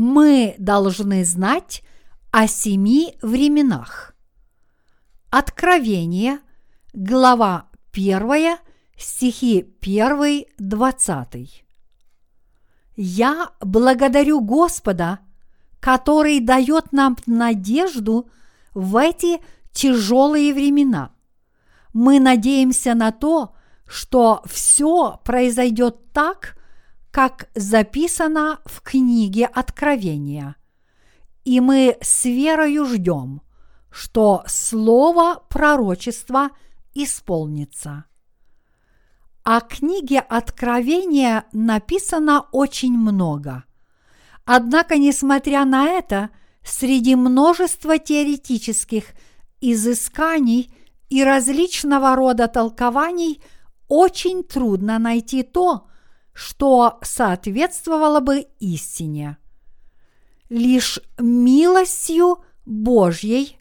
мы должны знать о семи временах. Откровение, глава 1, стихи 1-20. Я благодарю Господа, который дает нам надежду в эти тяжелые времена. Мы надеемся на то, что все произойдет так, как записано в книге Откровения. И мы с верою ждем, что слово пророчества исполнится. О книге Откровения написано очень много. Однако, несмотря на это, среди множества теоретических изысканий и различного рода толкований очень трудно найти то, что соответствовало бы истине. Лишь милостью Божьей,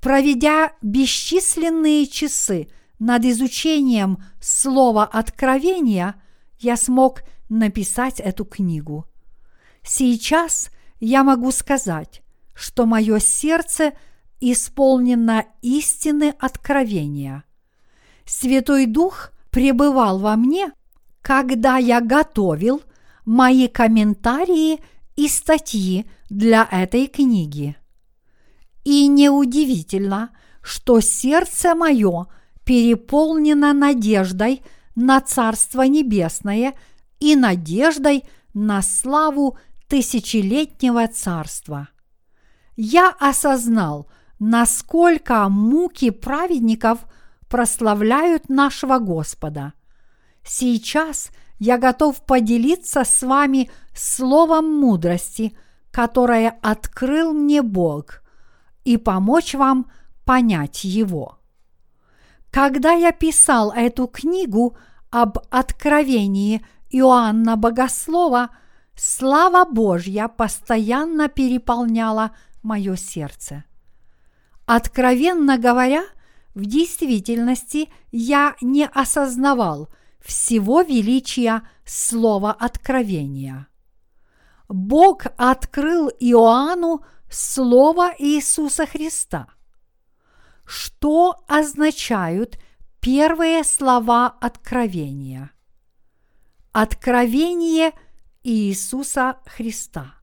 проведя бесчисленные часы над изучением слова откровения, я смог написать эту книгу. Сейчас я могу сказать, что мое сердце исполнено истины откровения. Святой Дух пребывал во мне когда я готовил мои комментарии и статьи для этой книги. И неудивительно, что сердце мое переполнено надеждой на Царство Небесное и надеждой на славу тысячелетнего Царства. Я осознал, насколько муки праведников прославляют нашего Господа – Сейчас я готов поделиться с вами словом мудрости, которое открыл мне Бог, и помочь вам понять его. Когда я писал эту книгу об откровении Иоанна Богослова, слава Божья постоянно переполняла мое сердце. Откровенно говоря, в действительности я не осознавал – всего величия слова откровения. Бог открыл Иоанну слово Иисуса Христа. Что означают первые слова откровения? Откровение Иисуса Христа.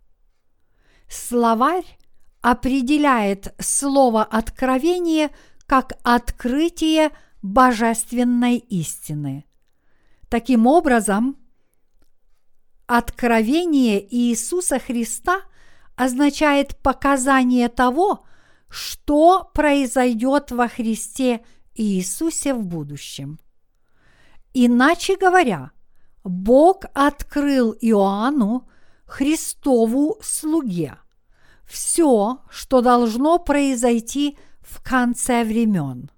Словарь определяет слово откровение как открытие божественной истины. Таким образом, откровение Иисуса Христа означает показание того, что произойдет во Христе Иисусе в будущем. Иначе говоря, Бог открыл Иоанну, Христову слуге, все, что должно произойти в конце времен.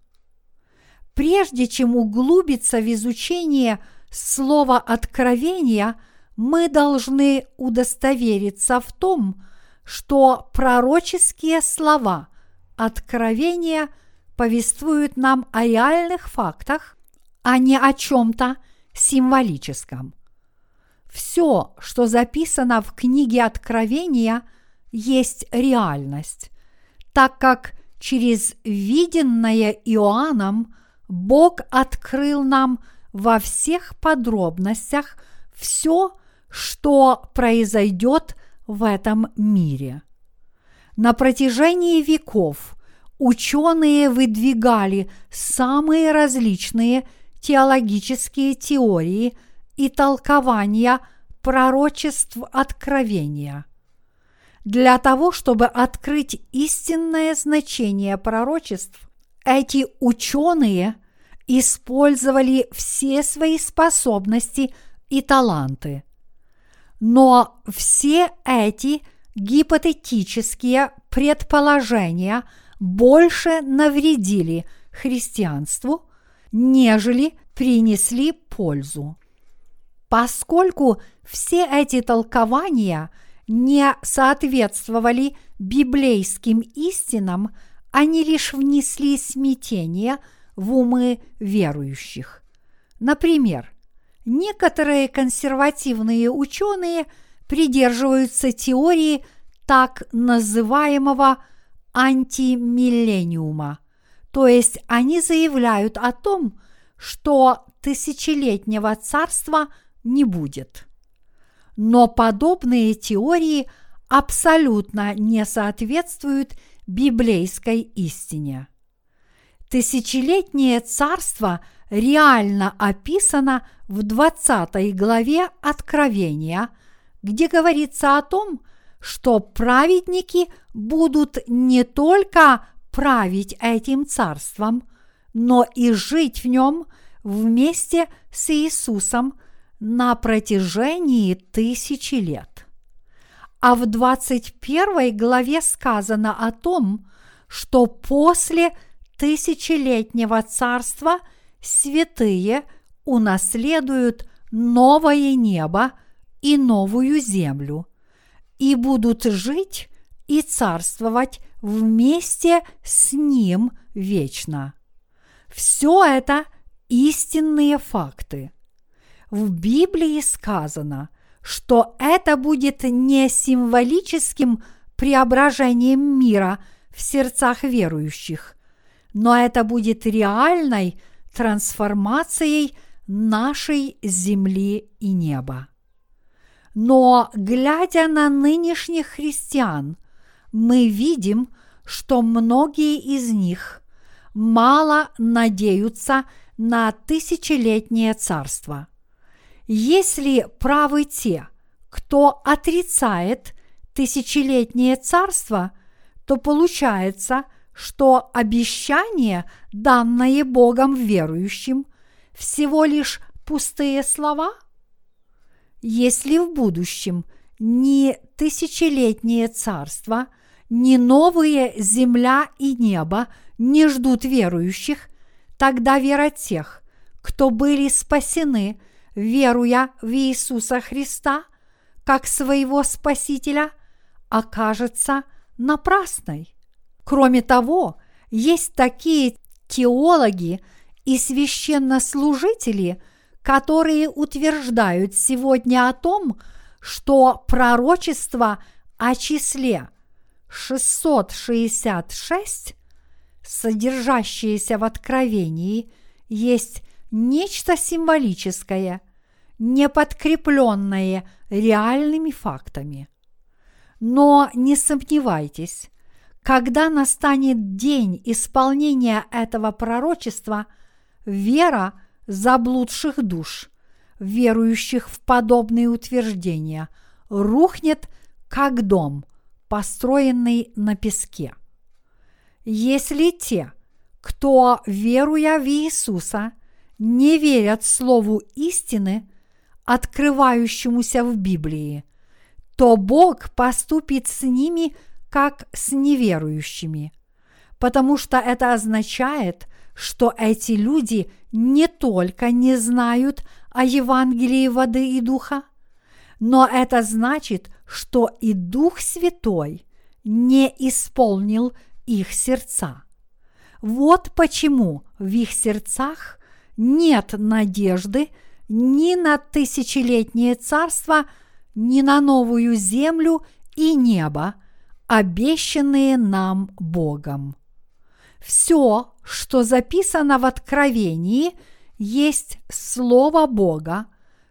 Прежде чем углубиться в изучение – слова откровения мы должны удостовериться в том, что пророческие слова откровения повествуют нам о реальных фактах, а не о чем-то символическом. Все, что записано в книге Откровения, есть реальность, так как через виденное Иоанном Бог открыл нам – во всех подробностях все, что произойдет в этом мире. На протяжении веков ученые выдвигали самые различные теологические теории и толкования пророчеств откровения. Для того, чтобы открыть истинное значение пророчеств, эти ученые – использовали все свои способности и таланты. Но все эти гипотетические предположения больше навредили христианству, нежели принесли пользу. Поскольку все эти толкования не соответствовали библейским истинам, они лишь внесли смятение – в умы верующих. Например, некоторые консервативные ученые придерживаются теории так называемого антимиллениума, то есть они заявляют о том, что тысячелетнего царства не будет. Но подобные теории абсолютно не соответствуют библейской истине. Тысячелетнее царство реально описано в 20 главе Откровения, где говорится о том, что праведники будут не только править этим царством, но и жить в нем вместе с Иисусом на протяжении тысячи лет. А в 21 главе сказано о том, что после тысячелетнего царства святые унаследуют новое небо и новую землю и будут жить и царствовать вместе с Ним вечно. Все это истинные факты. В Библии сказано, что это будет не символическим преображением мира в сердцах верующих, но это будет реальной трансформацией нашей земли и неба. Но, глядя на нынешних христиан, мы видим, что многие из них мало надеются на тысячелетнее царство. Если правы те, кто отрицает тысячелетнее царство, то получается – что обещание, данное Богом верующим, всего лишь пустые слова? Если в будущем ни тысячелетнее царство, ни новые земля и небо не ждут верующих, тогда вера тех, кто были спасены, веруя в Иисуса Христа, как своего Спасителя, окажется напрасной. Кроме того, есть такие теологи и священнослужители, которые утверждают сегодня о том, что пророчество о числе 666, содержащееся в Откровении, есть нечто символическое, не подкрепленное реальными фактами. Но не сомневайтесь, когда настанет день исполнения этого пророчества, вера заблудших душ, верующих в подобные утверждения, рухнет как дом, построенный на песке. Если те, кто, веруя в Иисуса, не верят Слову истины, открывающемуся в Библии, то Бог поступит с ними – как с неверующими, потому что это означает, что эти люди не только не знают о Евангелии воды и духа, но это значит, что и Дух Святой не исполнил их сердца. Вот почему в их сердцах нет надежды ни на тысячелетнее царство, ни на новую землю и небо – обещанные нам Богом. Все, что записано в Откровении, есть Слово Бога,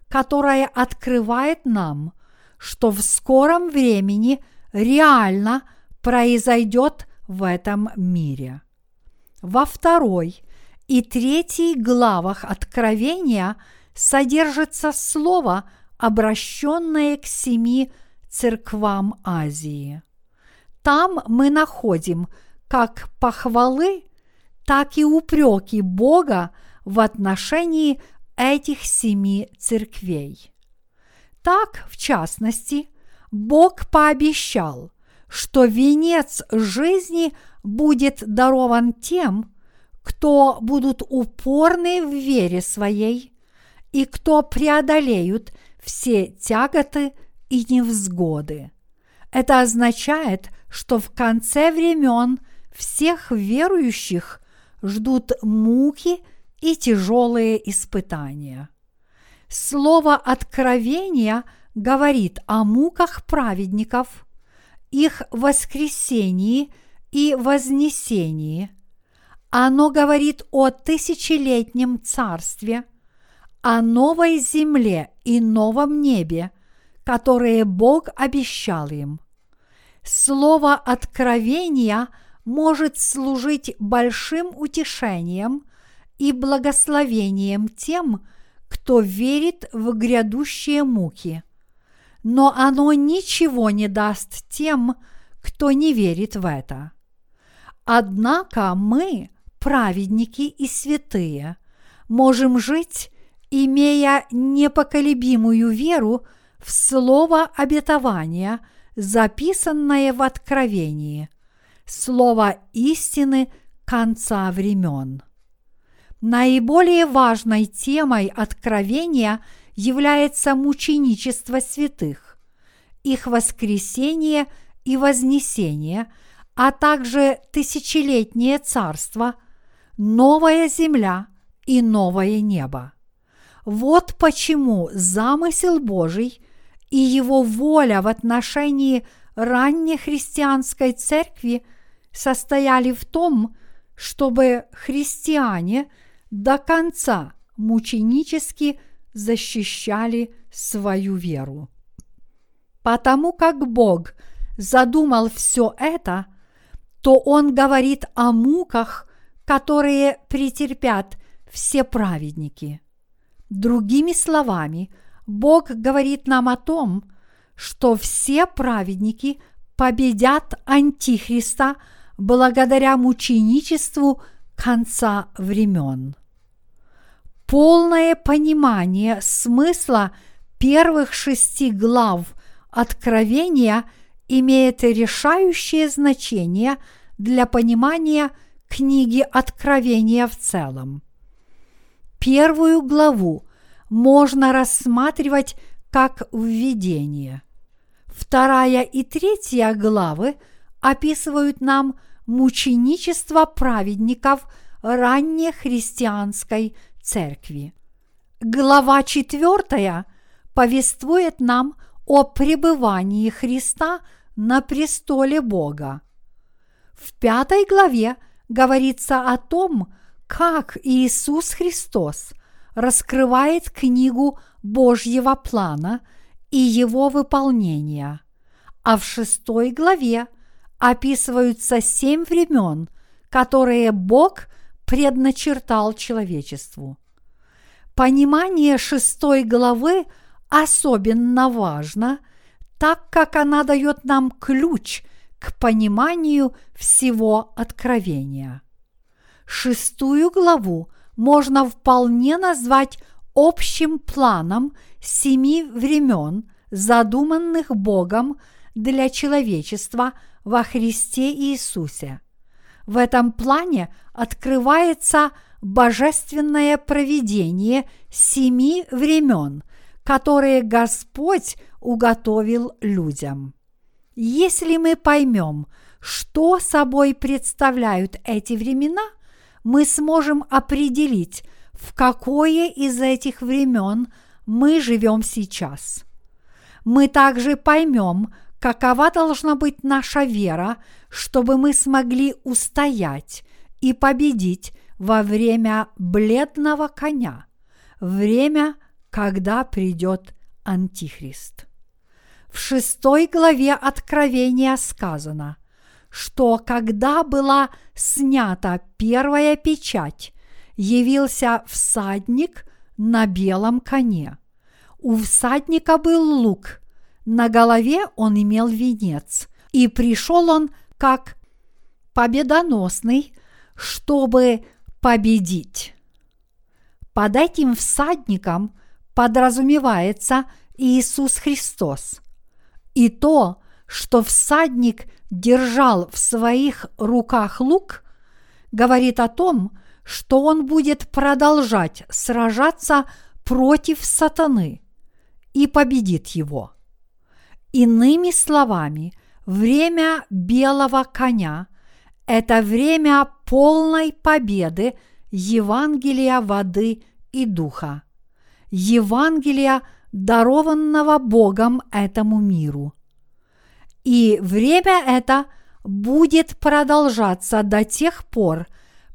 которое открывает нам, что в скором времени реально произойдет в этом мире. Во второй и третьей главах Откровения содержится слово, обращенное к семи церквам Азии. Там мы находим как похвалы, так и упреки Бога в отношении этих семи церквей. Так, в частности, Бог пообещал, что венец жизни будет дарован тем, кто будут упорны в вере своей и кто преодолеют все тяготы и невзгоды. Это означает, что в конце времен всех верующих ждут муки и тяжелые испытания. Слово откровения говорит о муках праведников, их воскресении и вознесении. Оно говорит о тысячелетнем царстве, о новой земле и новом небе, которые Бог обещал им. Слово откровения может служить большим утешением и благословением тем, кто верит в грядущие муки. Но оно ничего не даст тем, кто не верит в это. Однако мы, праведники и святые, можем жить, имея непоколебимую веру в слово обетования, записанное в Откровении, слово истины конца времен. Наиболее важной темой откровения является мученичество святых, их воскресение и вознесение, а также тысячелетнее царство, новая земля и новое небо. Вот почему замысел Божий и его воля в отношении ранней христианской церкви состояли в том, чтобы христиане – до конца мученически защищали свою веру. Потому как Бог задумал все это, то Он говорит о муках, которые претерпят все праведники. Другими словами, Бог говорит нам о том, что все праведники победят Антихриста благодаря мученичеству конца времен. Полное понимание смысла первых шести глав Откровения имеет решающее значение для понимания книги Откровения в целом. Первую главу можно рассматривать как введение. Вторая и третья главы описывают нам мученичество праведников раннехристианской церкви. Глава четвертая повествует нам о пребывании Христа на престоле Бога. В пятой главе говорится о том, как Иисус Христос раскрывает книгу Божьего плана и его выполнения. А в шестой главе описываются семь времен, которые Бог предначертал человечеству. Понимание шестой главы особенно важно, так как она дает нам ключ к пониманию всего откровения. Шестую главу можно вполне назвать общим планом семи времен, задуманных Богом для человечества во Христе Иисусе. В этом плане открывается божественное проведение семи времен, которые Господь уготовил людям. Если мы поймем, что собой представляют эти времена, мы сможем определить, в какое из этих времен мы живем сейчас. Мы также поймем, какова должна быть наша вера, чтобы мы смогли устоять и победить во время бледного коня, время, когда придет Антихрист. В шестой главе Откровения сказано, что когда была снята первая печать, явился всадник на белом коне. У всадника был лук, на голове он имел венец, и пришел он как победоносный, чтобы победить. Под этим всадником подразумевается Иисус Христос. И то, что всадник держал в своих руках лук, говорит о том, что он будет продолжать сражаться против сатаны и победит его. Иными словами, время белого коня – это время полной победы Евангелия воды и духа. Евангелия дарованного Богом этому миру. И время это будет продолжаться до тех пор,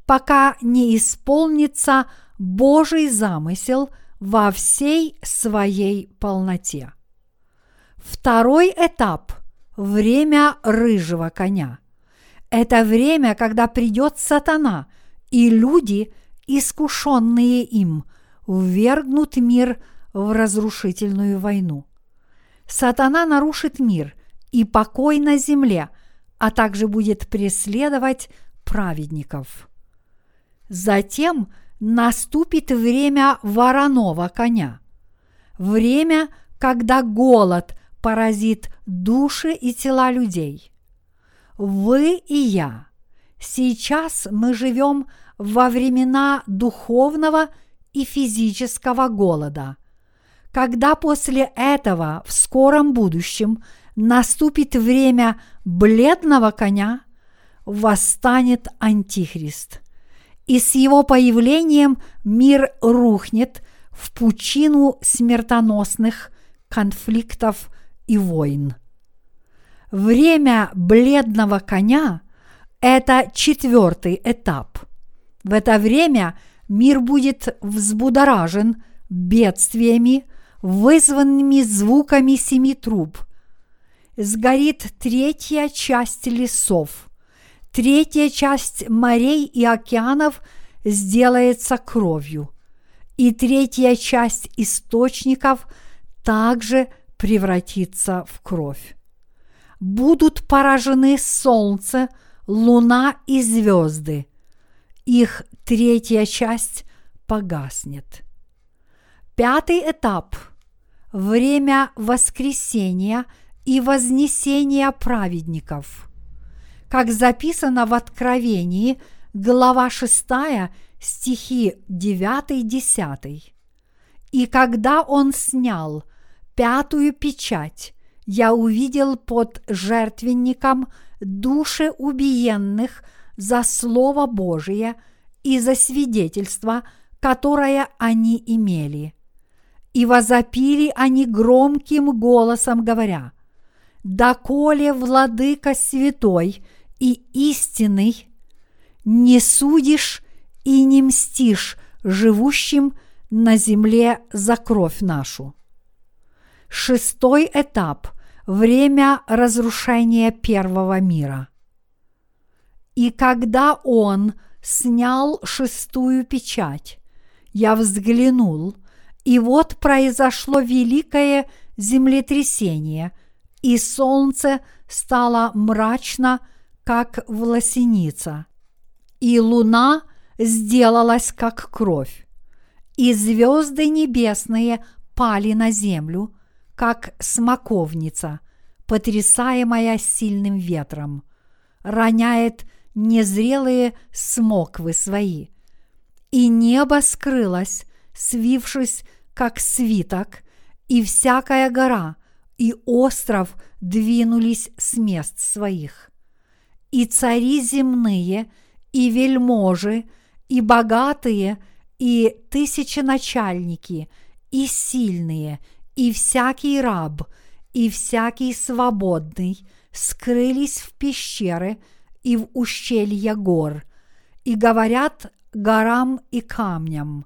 пока не исполнится Божий замысел во всей своей полноте. Второй этап – время рыжего коня. Это время, когда придет сатана, и люди, искушенные им, ввергнут мир в разрушительную войну. Сатана нарушит мир и покой на земле, а также будет преследовать праведников. Затем наступит время вороного коня. Время, когда голод поразит души и тела людей. Вы и я. Сейчас мы живем во времена духовного и физического голода. Когда после этого в скором будущем наступит время бледного коня, восстанет Антихрист. И с его появлением мир рухнет в пучину смертоносных конфликтов и войн. Время бледного коня – это четвертый этап. В это время мир будет взбудоражен бедствиями, вызванными звуками семи труб. Сгорит третья часть лесов, третья часть морей и океанов сделается кровью, и третья часть источников также превратится в кровь будут поражены солнце, луна и звезды. Их третья часть погаснет. Пятый этап – время воскресения и вознесения праведников. Как записано в Откровении, глава 6, стихи 9-10. И когда он снял пятую печать, я увидел под жертвенником души убиенных за Слово Божие и за свидетельство, которое они имели. И возопили они громким голосом, говоря, «Доколе владыка святой и истинный, не судишь и не мстишь живущим на земле за кровь нашу». Шестой этап – время разрушения первого мира. И когда он снял шестую печать, я взглянул, и вот произошло великое землетрясение, и солнце стало мрачно, как власеница, и луна сделалась, как кровь, и звезды небесные пали на землю – как смоковница, потрясаемая сильным ветром, роняет незрелые смоквы свои. И небо скрылось, свившись, как свиток, и всякая гора и остров двинулись с мест своих. И цари земные, и вельможи, и богатые, и тысяченачальники, и сильные, и всякий раб, и всякий свободный скрылись в пещеры и в ущелья гор, и говорят горам и камням,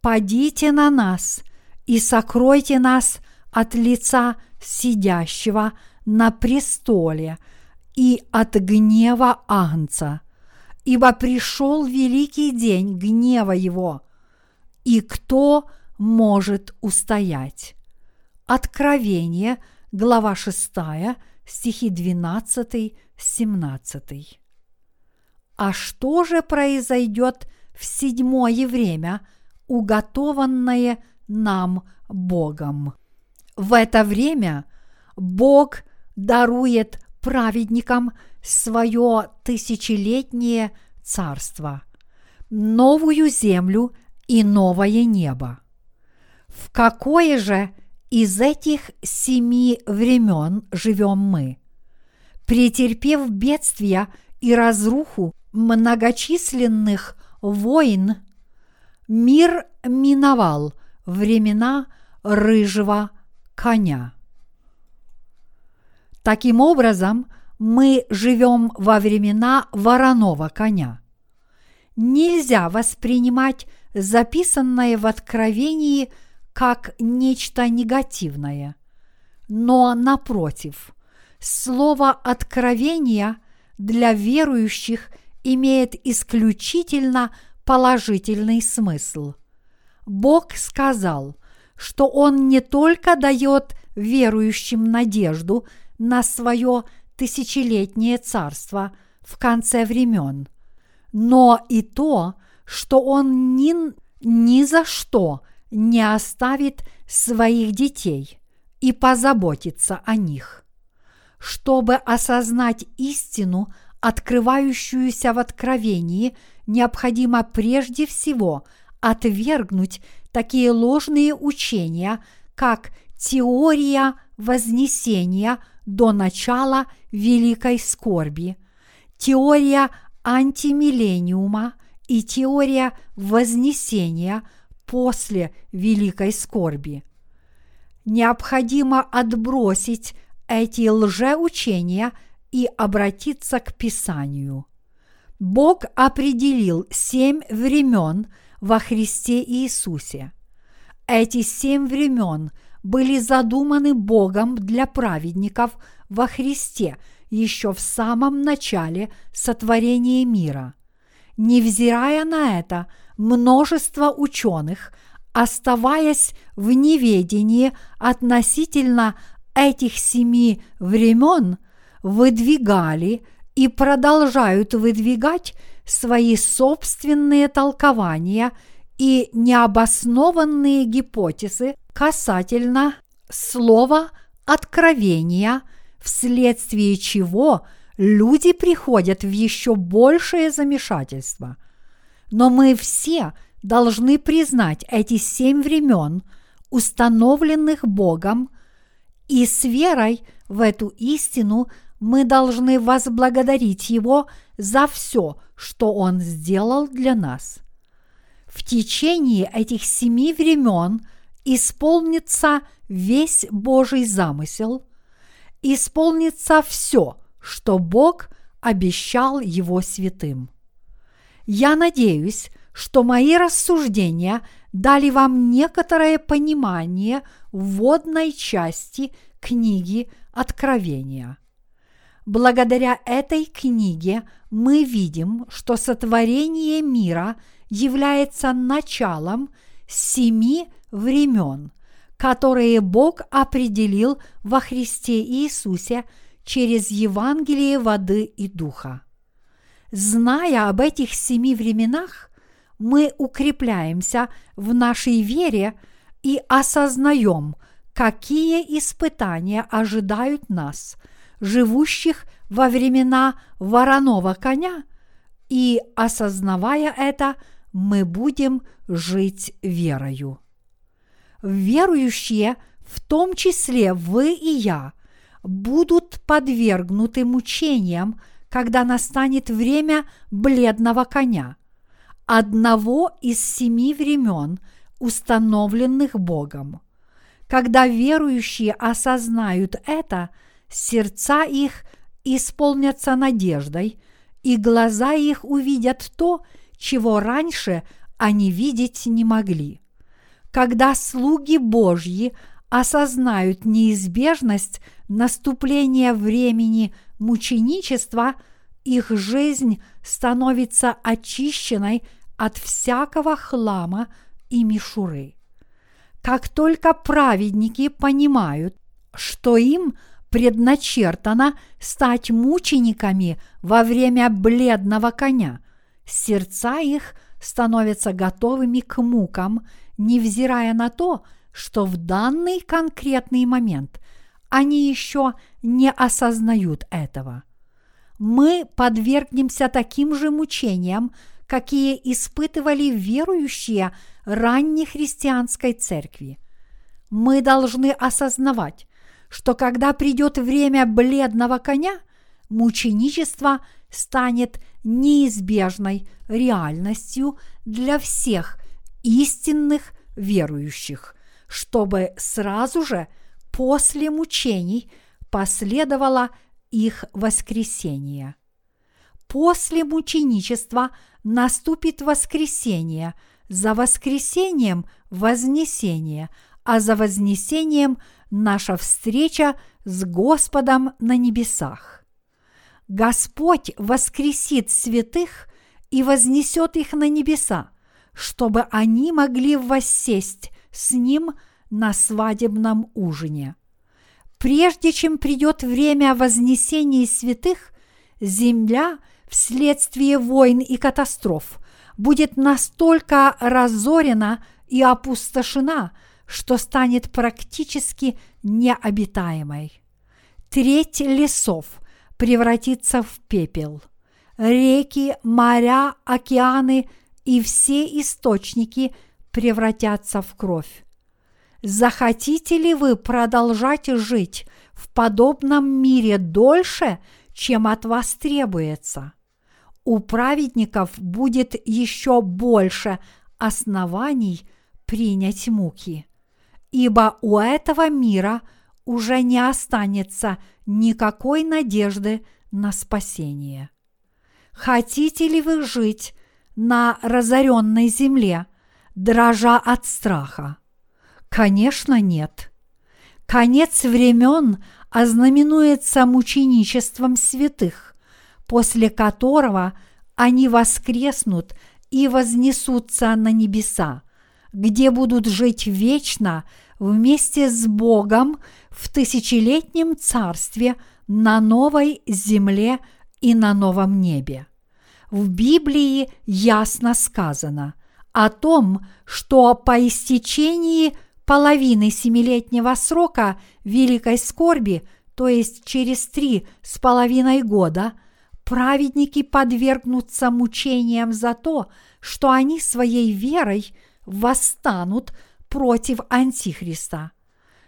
«Падите на нас и сокройте нас от лица сидящего на престоле и от гнева Агнца, ибо пришел великий день гнева его, и кто – может устоять. Откровение, глава 6, стихи 12-17. А что же произойдет в седьмое время, уготованное нам Богом? В это время Бог дарует праведникам свое тысячелетнее царство, новую землю и новое небо. В какое же из этих семи времен живем мы? Претерпев бедствия и разруху многочисленных войн, мир миновал времена рыжего коня. Таким образом, мы живем во времена вороного коня. Нельзя воспринимать записанное в Откровении как нечто негативное. Но, напротив, слово «откровение» для верующих имеет исключительно положительный смысл. Бог сказал, что Он не только дает верующим надежду на свое тысячелетнее царство в конце времен, но и то, что Он ни, ни за что не оставит своих детей и позаботится о них. Чтобы осознать истину, открывающуюся в Откровении, необходимо прежде всего отвергнуть такие ложные учения, как теория вознесения до начала великой скорби, теория антимиллениума и теория вознесения после великой скорби. Необходимо отбросить эти лжеучения и обратиться к Писанию. Бог определил семь времен во Христе Иисусе. Эти семь времен были задуманы Богом для праведников во Христе еще в самом начале сотворения мира. Невзирая на это, множество ученых, оставаясь в неведении относительно этих семи времен, выдвигали и продолжают выдвигать свои собственные толкования и необоснованные гипотезы касательно слова откровения, вследствие чего люди приходят в еще большее замешательство. Но мы все должны признать эти семь времен, установленных Богом, и с верой в эту истину мы должны возблагодарить Его за все, что Он сделал для нас. В течение этих семи времен исполнится весь Божий замысел, исполнится все, что Бог обещал Его святым. Я надеюсь, что мои рассуждения дали вам некоторое понимание вводной части книги Откровения. Благодаря этой книге мы видим, что сотворение мира является началом семи времен, которые Бог определил во Христе Иисусе через Евангелие воды и духа. Зная об этих семи временах, мы укрепляемся в нашей вере и осознаем, какие испытания ожидают нас – живущих во времена вороного коня, и, осознавая это, мы будем жить верою. Верующие, в том числе вы и я, будут подвергнуты мучениям, когда настанет время бледного коня, одного из семи времен, установленных Богом. Когда верующие осознают это – сердца их исполнятся надеждой, и глаза их увидят то, чего раньше они видеть не могли. Когда слуги Божьи осознают неизбежность наступления времени мученичества, их жизнь становится очищенной от всякого хлама и мишуры. Как только праведники понимают, что им – предначертано стать мучениками во время бледного коня. Сердца их становятся готовыми к мукам, невзирая на то, что в данный конкретный момент они еще не осознают этого. Мы подвергнемся таким же мучениям, какие испытывали верующие ранней христианской церкви. Мы должны осознавать, что когда придет время бледного коня, мученичество станет неизбежной реальностью для всех истинных верующих, чтобы сразу же после мучений последовало их воскресение. После мученичества наступит воскресение, за воскресением – вознесение, а за вознесением – наша встреча с Господом на небесах. Господь воскресит святых и вознесет их на небеса, чтобы они могли воссесть с Ним на свадебном ужине. Прежде чем придет время вознесения святых, земля вследствие войн и катастроф будет настолько разорена и опустошена, что станет практически необитаемой. Треть лесов превратится в пепел. Реки, моря, океаны и все источники превратятся в кровь. Захотите ли вы продолжать жить в подобном мире дольше, чем от вас требуется? У праведников будет еще больше оснований принять муки, ибо у этого мира уже не останется никакой надежды на спасение. Хотите ли вы жить на разоренной земле, дрожа от страха? Конечно, нет. Конец времен ознаменуется мученичеством святых, после которого они воскреснут и вознесутся на небеса, где будут жить вечно вместе с Богом в тысячелетнем царстве на новой земле и на новом небе. В Библии ясно сказано о том, что по истечении половины семилетнего срока великой скорби, то есть через три с половиной года, праведники подвергнутся мучениям за то, что они своей верой восстанут против Антихриста.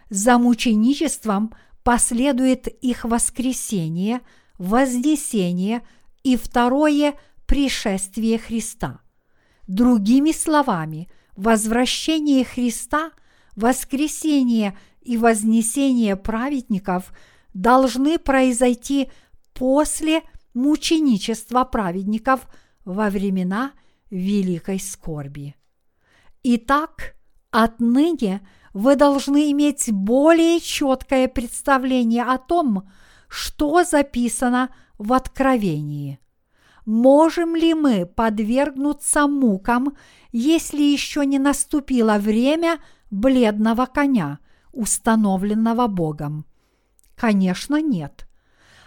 За мученичеством последует их воскресение, вознесение и второе пришествие Христа. Другими словами, возвращение Христа – воскресение и вознесение праведников должны произойти после мученичества праведников во времена великой скорби. Итак, отныне вы должны иметь более четкое представление о том, что записано в Откровении. Можем ли мы подвергнуться мукам, если еще не наступило время – бледного коня, установленного Богом? Конечно, нет.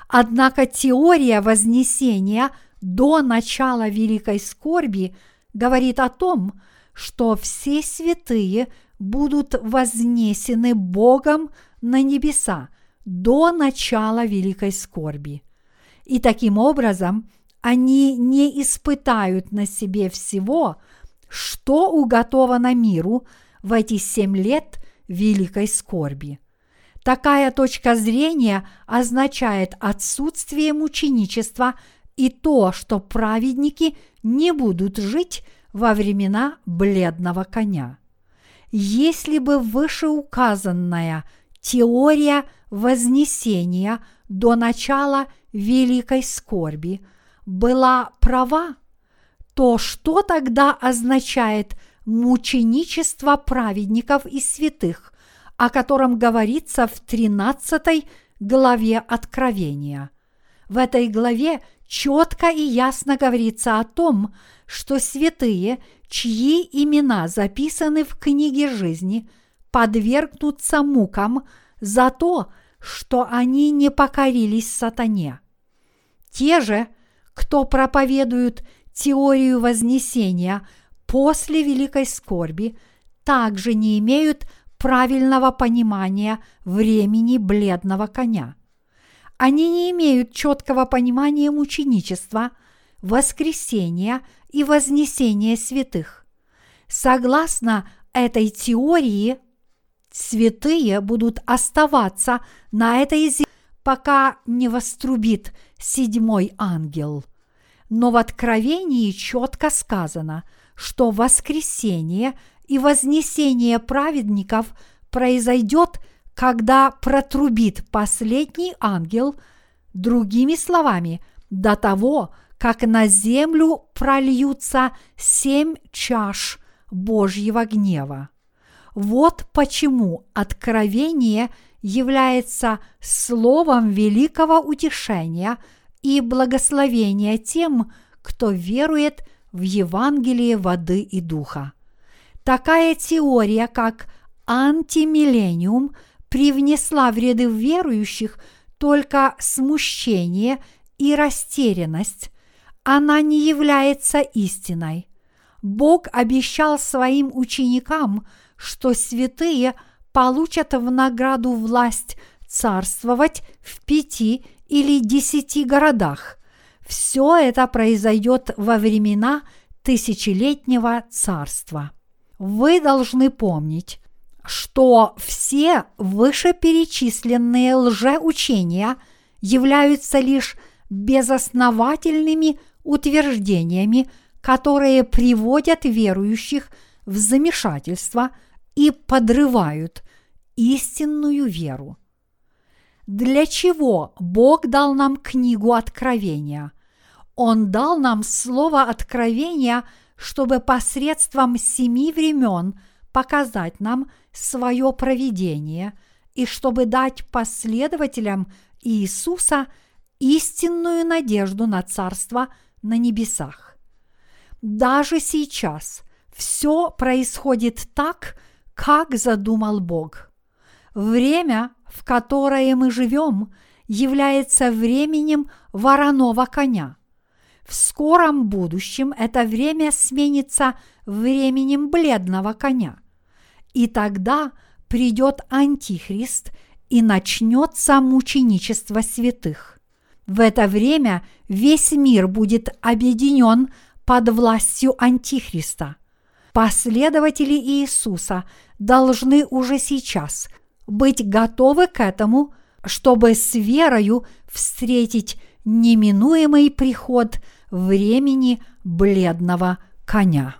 Однако теория вознесения до начала великой скорби говорит о том, что все святые будут вознесены Богом на небеса до начала великой скорби. И таким образом они не испытают на себе всего, что уготовано миру – в эти семь лет великой скорби. Такая точка зрения означает отсутствие мученичества и то, что праведники не будут жить во времена бледного коня. Если бы вышеуказанная теория вознесения до начала великой скорби была права, то что тогда означает – мученичество праведников и святых, о котором говорится в 13 главе Откровения. В этой главе четко и ясно говорится о том, что святые, чьи имена записаны в книге жизни, подвергнутся мукам за то, что они не покорились сатане. Те же, кто проповедуют теорию вознесения – после великой скорби также не имеют правильного понимания времени бледного коня. Они не имеют четкого понимания мученичества, воскресения и вознесения святых. Согласно этой теории, святые будут оставаться на этой земле, пока не вострубит седьмой ангел. Но в Откровении четко сказано – что воскресение и вознесение праведников произойдет, когда протрубит последний ангел, другими словами, до того, как на землю прольются семь чаш Божьего гнева. Вот почему откровение является словом великого утешения и благословения тем, кто верует в Евангелие воды и духа. Такая теория, как антимиллениум, привнесла в ряды верующих только смущение и растерянность. Она не является истиной. Бог обещал своим ученикам, что святые получат в награду власть царствовать в пяти или десяти городах. Все это произойдет во времена тысячелетнего царства. Вы должны помнить, что все вышеперечисленные лжеучения являются лишь безосновательными утверждениями, которые приводят верующих в замешательство и подрывают истинную веру. Для чего Бог дал нам книгу Откровения? Он дал нам слово Откровения, чтобы посредством семи времен показать нам свое провидение и чтобы дать последователям Иисуса истинную надежду на Царство на небесах. Даже сейчас все происходит так, как задумал Бог. Время, в которое мы живем, является временем вороного коня. В скором будущем это время сменится временем бледного коня. И тогда придет Антихрист и начнется мученичество святых. В это время весь мир будет объединен под властью Антихриста. Последователи Иисуса должны уже сейчас быть готовы к этому, чтобы с верою встретить неминуемый приход времени бледного коня.